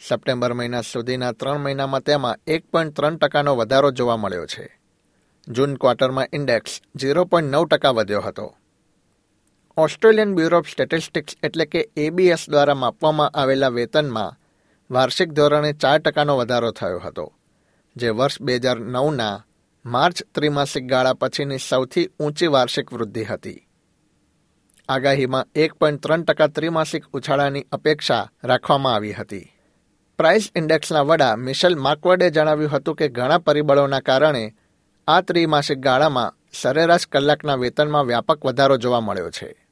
September મહિના સુધીના ત્રણ મહિનામાં તેમાં એક પોઈન્ટ ત્રણ ટકાનો વધારો જોવા મળ્યો છે. જૂન ક્વાર્ટરમાં ઇન્ડેક્સ ઝીરો પોઈન્ટ નવ ટકા વધ્યો હતો. ઓસ્ટ્રેલિયન બ્યુરો ઓફ સ્ટેટિસ્ટિક્સ એટલે કે એબીએસ દ્વારા માપવામાં આવેલા વેતનમાં વાર્ષિક ધોરણે ચાર ટકાનો વધારો થયો હતો, જે વર્ષ બે હજાર નવના માર્ચ ત્રિમાસિક ગાળા પછીની સૌથી ઊંચી વાર્ષિક વૃદ્ધિ હતી. આગાહીમાં એક પોઈન્ટ ત્રણ ટકા ત્રિમાસિક ઉછાળાની અપેક્ષા રાખવામાં આવી હતી. પ્રાઇસ ઇન્ડેક્સના વડા મિશેલ માર્કવર્ડે જણાવ્યું હતું કે ઘણા પરિબળોના કારણે આ ત્રિમાસિક ગાળામાં સરેરાશ કલાકના વેતનમાં વ્યાપક વધારો જોવા મળ્યો છે.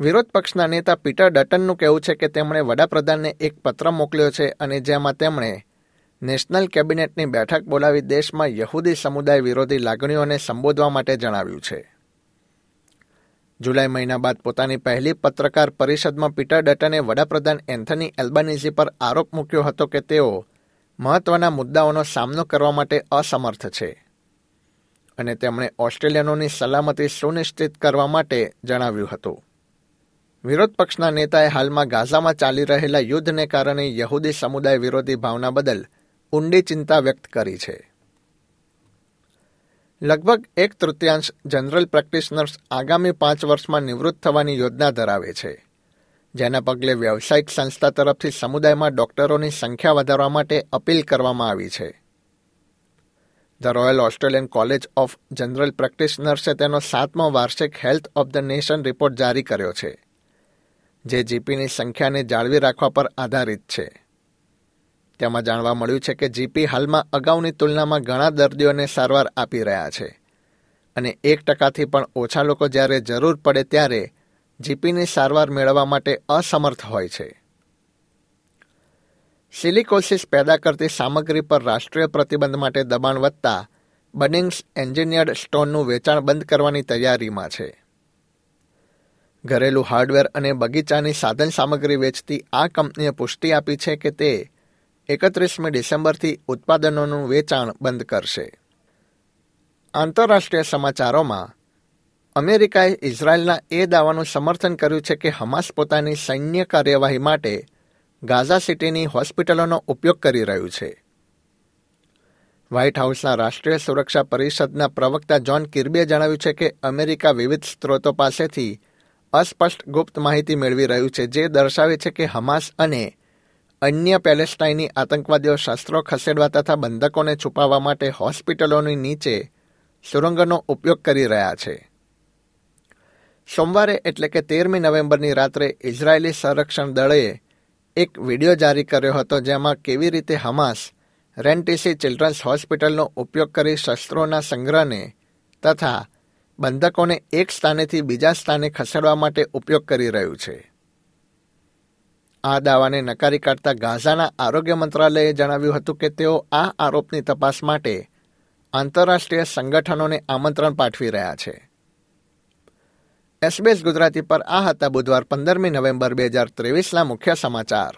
વિરોધ પક્ષના નેતા પીટર ડટનનું કહેવું છે કે તેમણે વડાપ્રધાનને એક પત્ર મોકલ્યો છે અને જેમાં તેમણે નેશનલ કેબિનેટની બેઠક બોલાવી દેશમાં યહૂદી સમુદાય વિરોધી લાગણીઓને સંબોધવા માટે જણાવ્યું છે. જુલાઈ મહિના બાદ પોતાની પહેલી પત્રકાર પરિષદમાં પીટર ડટને વડાપ્રધાન એન્થની એલ્બાનીઝી પર આરોપ મૂક્યો હતો કે તેઓ મહત્વના મુદ્દાઓનો સામનો કરવા માટે અસમર્થ છે. અને તેમણે ઓસ્ટ્રેલિયનોની સલામતી સુનિશ્ચિત કરવા માટે જણાવ્યું હતું. વિરોધ પક્ષના નેતાએ હાલમાં ગાઝામાં ચાલી રહેલા યુદ્ધને કારણે યહૂદી સમુદાય વિરોધી ભાવના બદલ ઊંડી ચિંતા વ્યક્ત કરી છે. લગભગ એક તૃતીયાંશ જનરલ પ્રેક્ટિશનર્સ આગામી પાંચ વર્ષમાં નિવૃત્ત થવાની યોજના ધરાવે છે, જેના પગલે વ્યવસાયિક સંસ્થા તરફથી સમુદાયમાં ડોક્ટરોની સંખ્યા વધારવા માટે અપીલ કરવામાં આવી છે. The Royal Australian College of General પ્રેક્ટિશનર્સે તેનો સાતમો વાર્ષિક Health of the Nation report જારી કર્યો છે, જે જીપીની સંખ્યાને જાળવી રાખવા પર આધારિત છે. તેમાં જાણવા મળ્યું છે કે જીપી હાલમાં અગાઉની તુલનામાં ઘણા દર્દીઓને સારવાર આપી રહ્યા છે. અને એક ટકાથી પણ ઓછા લોકો જ્યારે જરૂર પડે ત્યારે જીપીની સારવાર મેળવવા માટે અસમર્થ હોય છે. સિલિકોસિસ પેદા કરતી સામગ્રી પર રાષ્ટ્રીય પ્રતિબંધ માટે દબાણ વધતા બનિંગ્સ એન્જિનિયર્ડ સ્ટોનનું વેચાણ બંધ કરવાની તૈયારીમાં છે. ઘરેલું હાર્ડવેર અને બગીચાની સાધન સામગ્રી વેચતી આ કંપનીએ પુષ્ટિ આપી છે કે તે એકત્રીસમી ડિસેમ્બરથી ઉત્પાદનોનું વેચાણ બંધ કરશે. આંતરરાષ્ટ્રીય સમાચારોમાં, અમેરિકાએ ઇઝરાયલના એ દાવાનું સમર્થન કર્યું છે કે હમાસ પોતાની સૈન્ય કાર્યવાહી માટે ગાઝા સિટીની હોસ્પિટલોનો ઉપયોગ કરી રહ્યું છે. વ્હાઇટ હાઉસના રાષ્ટ્રીય સુરક્ષા પરિષદના પ્રવક્તા જોન કિર્બીએ જણાવ્યું છે કે અમેરિકા વિવિધ સ્ત્રોતો પાસેથી અસ્પષ્ટ ગુપ્ત માહિતી મેળવી રહ્યું છે, જે દર્શાવે છે કે હમાસ અને અન્ય પેલેસ્ટાઈની આતંકવાદીઓ શસ્ત્રો ખસેડવા તથા બંધકોને છુપાવવા માટે હોસ્પિટલોની નીચે સુરંગનો ઉપયોગ કરી રહ્યા છે. સોમવારે એટલે કે તેરમી નવેમ્બરની રાત્રે ઇઝરાયેલી સંરક્ષણ દળે એક વીડિયો જારી કર્યો હતો જેમાં કેવી રીતે હમાસ રેન્ટીસી ચિલ્ડ્રન્સ હોસ્પિટલનો ઉપયોગ કરી શસ્ત્રોના સંગ્રહને તથા બંધકોને એક સ્થાનેથી બીજા સ્થાને ખસેડવા માટે ઉપયોગ કરી રહ્યું છે. આ દાવાને નકારી કાઢતા ગાઝાના આરોગ્ય મંત્રાલયે જણાવ્યું હતું કે તેઓ આ આરોપની તપાસ માટે આંતરરાષ્ટ્રીય સંગઠનોને આમંત્રણ પાઠવી રહ્યા છે. એસબીએસ ગુજરાતી પર આ હતા બુધવાર પંદરમી નવેમ્બર બે હજાર ત્રેવીસના મુખ્ય સમાચાર.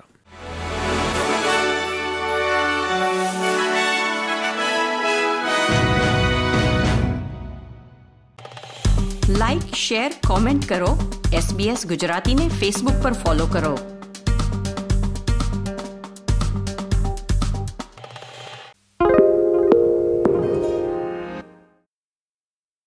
લાઇક શેર કોમેન્ટ કરો. એસબીએસ ગુજરાતીને ફેસબુક પર ફોલો કરો.